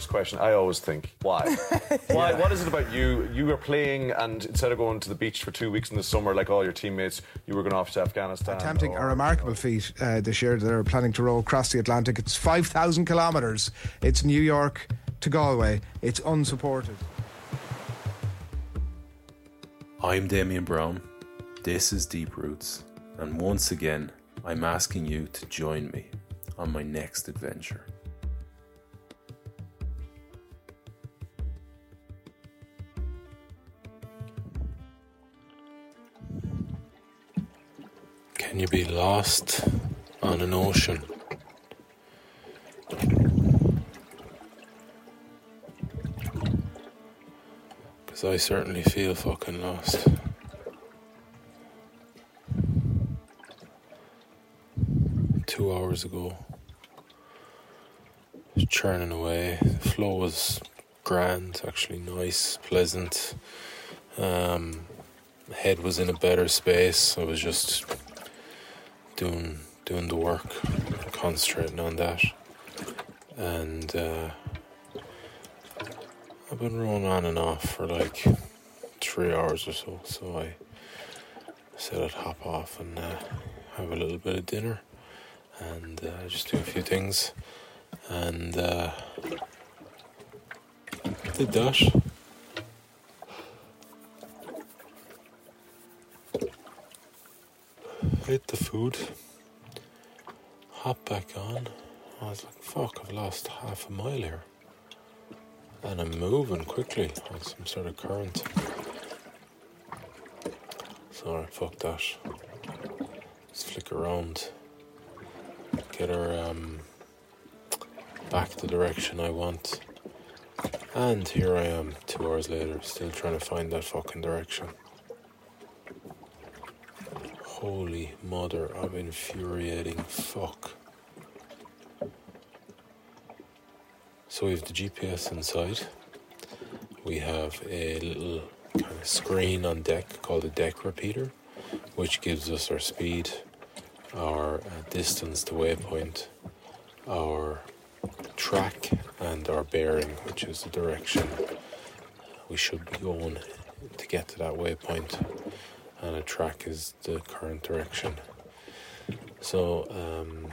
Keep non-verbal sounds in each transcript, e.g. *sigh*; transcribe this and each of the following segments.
First question, I always think, why? *laughs* Why? What is it about you? You were playing, and instead of going to the beach for two weeks in the summer, like all your teammates, you were going off to Afghanistan. Attempting or- a remarkable feat uh, this year. They're planning to row across the Atlantic. It's 5,000 kilometres. It's New York to Galway. It's unsupported. I'm Damian Browne. This is Deep Roots, and once again, I'm asking you to join me on my next adventure. Can you be lost on an ocean? Because I certainly feel fucking lost. Two hours ago, churning away. The flow was grand, actually nice, pleasant. Um, head was in a better space. I was just doing doing the work, concentrating on that, and uh, I've been rolling on and off for like three hours or so. So I said I'd hop off and uh, have a little bit of dinner and uh, just do a few things, and uh, did that. Ate the food, hop back on. I was like, fuck, I've lost half a mile here. And I'm moving quickly on some sort of current. Sorry, fuck that. Let's flick around. Get her um, back the direction I want. And here I am, two hours later, still trying to find that fucking direction. Holy mother of infuriating fuck. So we have the GPS inside. We have a little kind of screen on deck called a deck repeater, which gives us our speed, our uh, distance to waypoint, our track, and our bearing, which is the direction we should be going to get to that waypoint and a track is the current direction. So, um,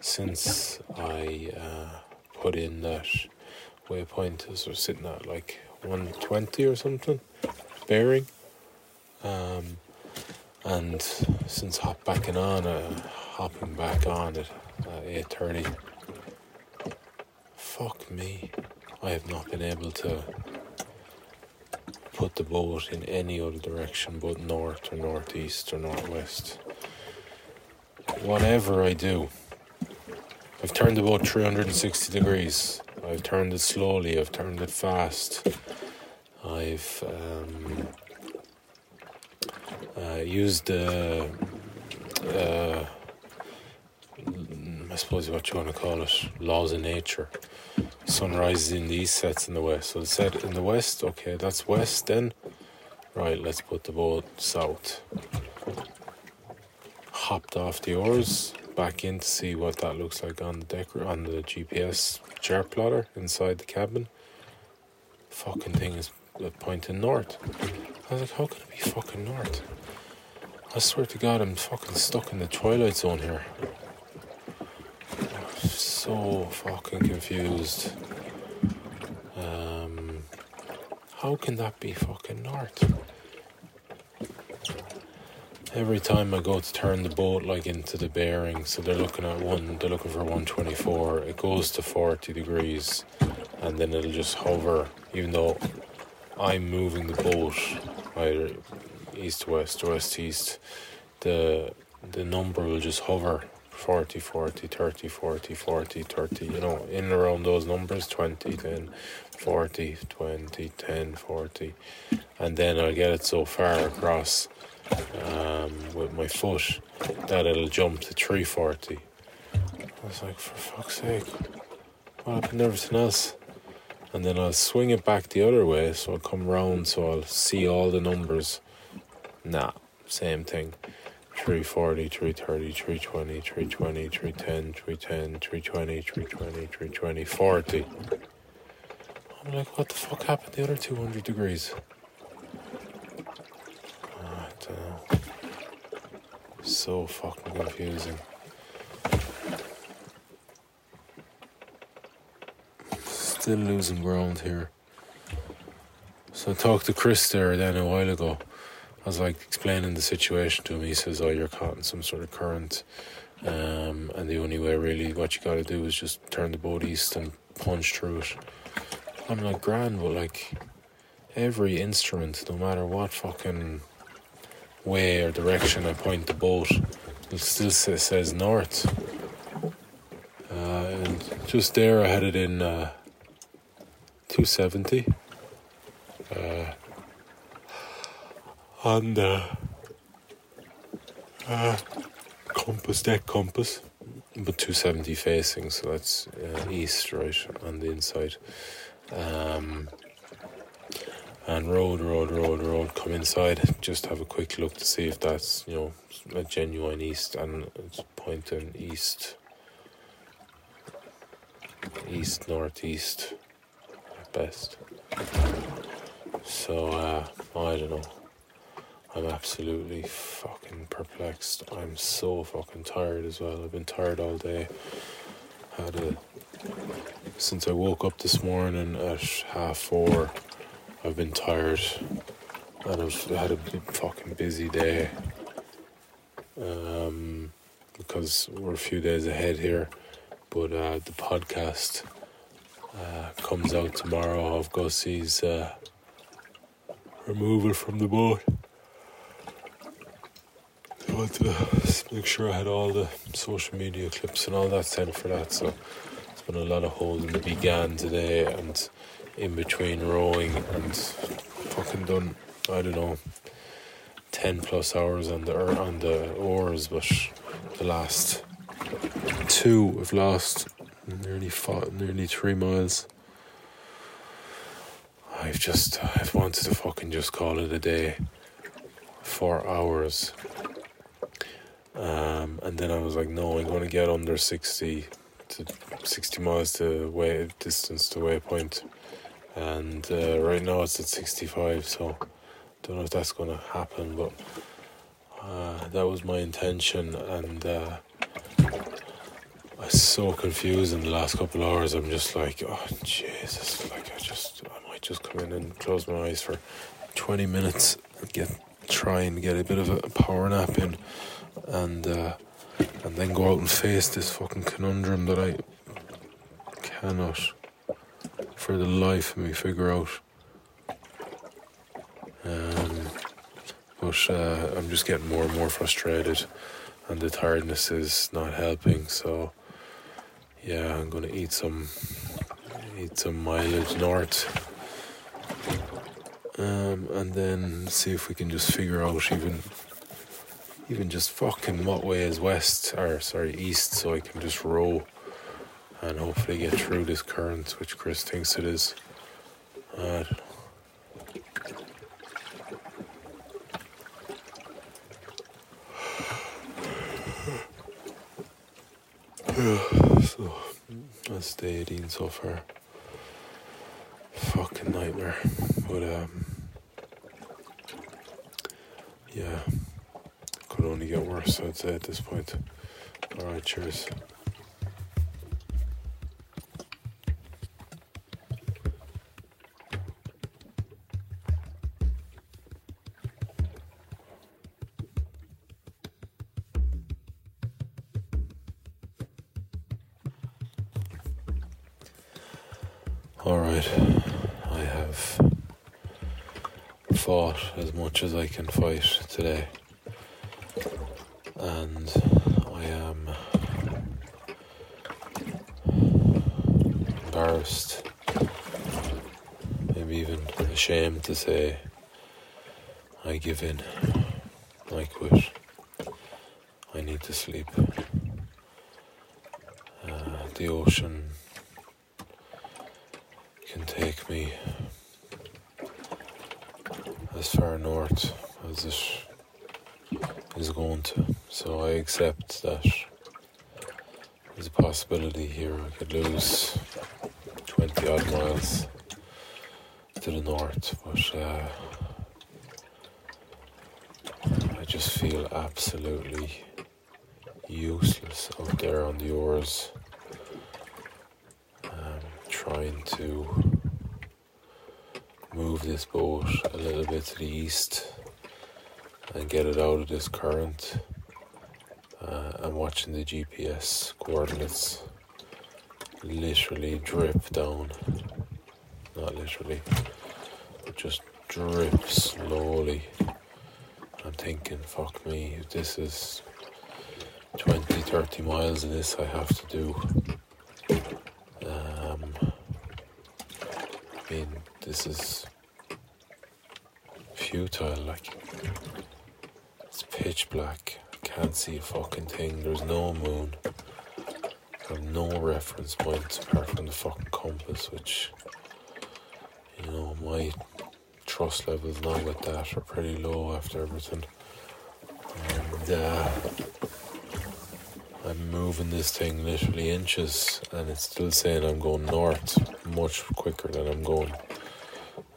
since I uh, put in that waypoint, as we're sitting at like 120 or something, bearing, um, and since hop backing on, uh, hopping back on at uh, 8:30, fuck me, I have not been able to put the boat in any other direction but north or northeast or northwest. Whatever I do, I've turned the boat 360 degrees. I've turned it slowly, I've turned it fast. I've um, uh, used the, uh, I suppose what you want to call it, laws of nature Sun rises in the east, sets in the west. So it set in the west, okay, that's west then. Right, let's put the boat south. Hopped off the oars, back in to see what that looks like on the deck on the GPS chart plotter inside the cabin. Fucking thing is pointing north. I was like, how can it be fucking north? I swear to God, I'm fucking stuck in the twilight zone here. So fucking confused. Um, how can that be fucking north? Every time I go to turn the boat like into the bearing, so they're looking at one, they're looking for 124. It goes to 40 degrees, and then it'll just hover, even though I'm moving the boat either east to west or west to east. The the number will just hover 40, 40, 30, 40, 40, 30, you know, in around those numbers 20, 10, 40, 20, 10, 40. And then I'll get it so far across um, with my foot that it'll jump to 340. I was like, for fuck's sake, what happened to everything else? And then I'll swing it back the other way, so I'll come round so I'll see all the numbers. Nah, same thing. 340, 330, 320, 320, 310, 310, 320, 320, 320, 40. I'm like, what the fuck happened the other 200 degrees? I don't know. So fucking confusing. Still losing ground here. So I talked to Chris there then a while ago. I was like explaining the situation to him. He says, "Oh, you're caught in some sort of current, um, and the only way really what you got to do is just turn the boat east and punch through it." I'm like, "Grand, but like every instrument, no matter what fucking way or direction I point the boat, it still say, says north." Uh, and just there, I had it in uh, 270. Uh, the uh, compass, deck compass, but 270 facing, so that's uh, east, right, on the inside. Um, and rowed, rowed, rowed, rowed, come inside, just have a quick look to see if that's, you know, a genuine east, and it's pointing east, east, northeast, at best. So, uh, I don't know. I'm absolutely fucking perplexed. I'm so fucking tired as well. I've been tired all day. Had a since I woke up this morning at half four. I've been tired, and I've had a fucking busy day. Um, because we're a few days ahead here, but uh, the podcast uh, comes out tomorrow of Gussie's uh, removal from the boat. To make sure I had all the social media clips and all that sent for that. So it's been a lot of holding the began today and in between rowing and fucking done. I don't know, ten plus hours on the er, on the oars, but the last two have lost nearly fought, nearly three miles. I've just I've wanted to fucking just call it a day. Four hours um, and then I was like, no, I'm going to get under 60 to 60 miles to way distance to waypoint. And uh, right now it's at 65, so don't know if that's going to happen, but uh, that was my intention. And uh, I was so confused in the last couple of hours. I'm just like, oh Jesus! Like I just, I might just come in and close my eyes for 20 minutes and get try and get a bit of a power nap in and uh, and then go out and face this fucking conundrum that I cannot, for the life of me, figure out. Um, but uh, I'm just getting more and more frustrated, and the tiredness is not helping. So, yeah, I'm gonna eat some eat some mileage north. Um, and then see if we can just figure out even even just fucking what way is west or sorry east, so I can just row and hopefully get through this current, which Chris thinks it is. Uh, so that's day 18 so far. Fucking nightmare. But um yeah. Could only get worse I'd say at this point. Alright, cheers. All right, I have fought as much as I can fight today, and I am embarrassed, maybe even ashamed to say I give in, I quit, I need to sleep. Uh, the ocean can take me as far north as it is going to. So I accept that there's a possibility here I could lose 20 odd miles to the north, but uh, I just feel absolutely useless out there on the oars trying to move this boat a little bit to the east and get it out of this current. Uh, I'm watching the GPS coordinates literally drip down. Not literally, but just drip slowly. I'm thinking, fuck me, if this is 20, 30 miles of this I have to do. I mean, this is futile. Like, it's pitch black. Can't see a fucking thing. There's no moon. I have no reference points apart from the fucking compass, which, you know, my trust levels now with that are pretty low after everything. And, uh, I'm moving this thing literally inches, and it's still saying I'm going north much quicker than I'm going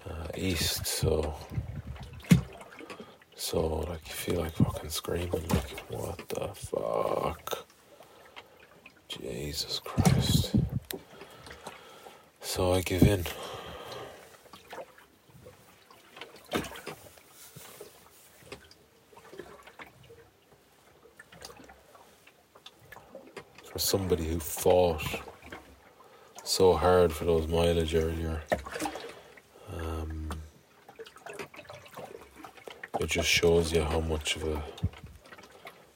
uh, east. So, so like you feel like fucking screaming, like what the fuck? Jesus Christ! So I give in. for somebody who fought so hard for those mileage earlier. It just shows you how much of a,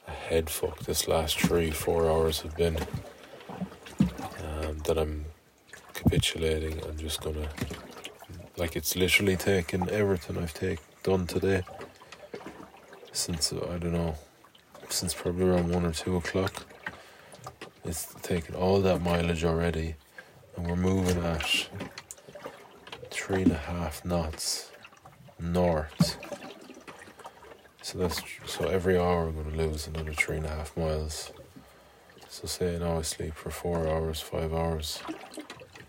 a head fuck this last three, four hours have been. Um, that I'm capitulating and just gonna, like, it's literally taken everything I've take, done today since, I don't know, since probably around one or two o'clock. It's taken all that mileage already, and we're moving at three and a half knots north. So that's so every hour we're going to lose another three and a half miles. So say now I sleep for four hours, five hours,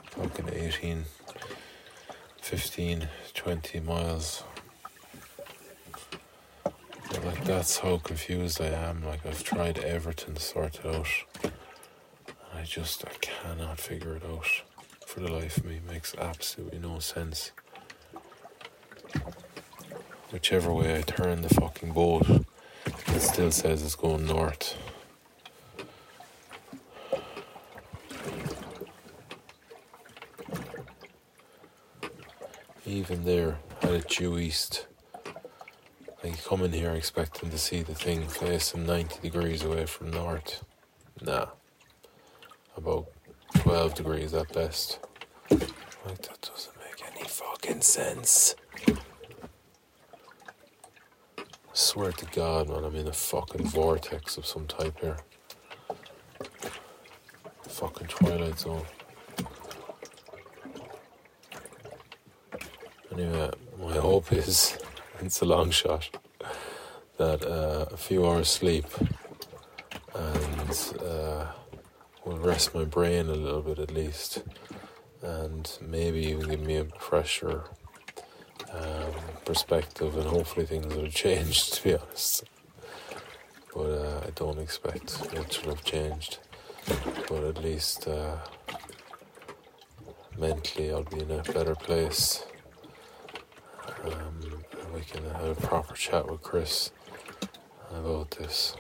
fucking 18, 15, 20 miles. But like that's how confused I am. Like I've tried everything to sort it out. I just I cannot figure it out for the life of me. It makes absolutely no sense. Whichever way I turn the fucking boat, it still says it's going north. Even there, had it due east. Like come in here expecting to see the thing facing 90 degrees away from north. Nah about 12 degrees at best. Like, that doesn't make any fucking sense. Swear to God, man, I'm in a fucking vortex of some type here. Fucking Twilight Zone. Anyway, my hope *laughs* is, it's a long shot, that uh, a few hours sleep and uh, will rest my brain a little bit at least, and maybe even give me a fresher um, perspective, and hopefully things will change, *laughs* to be honest. But uh, I don't expect much will have changed. But at least uh, mentally, I'll be in a better place. Um, and we can have a proper chat with Chris about this.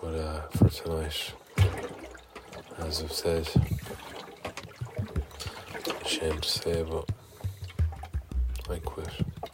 But uh, for tonight, as I've said, shame to say, but I quit.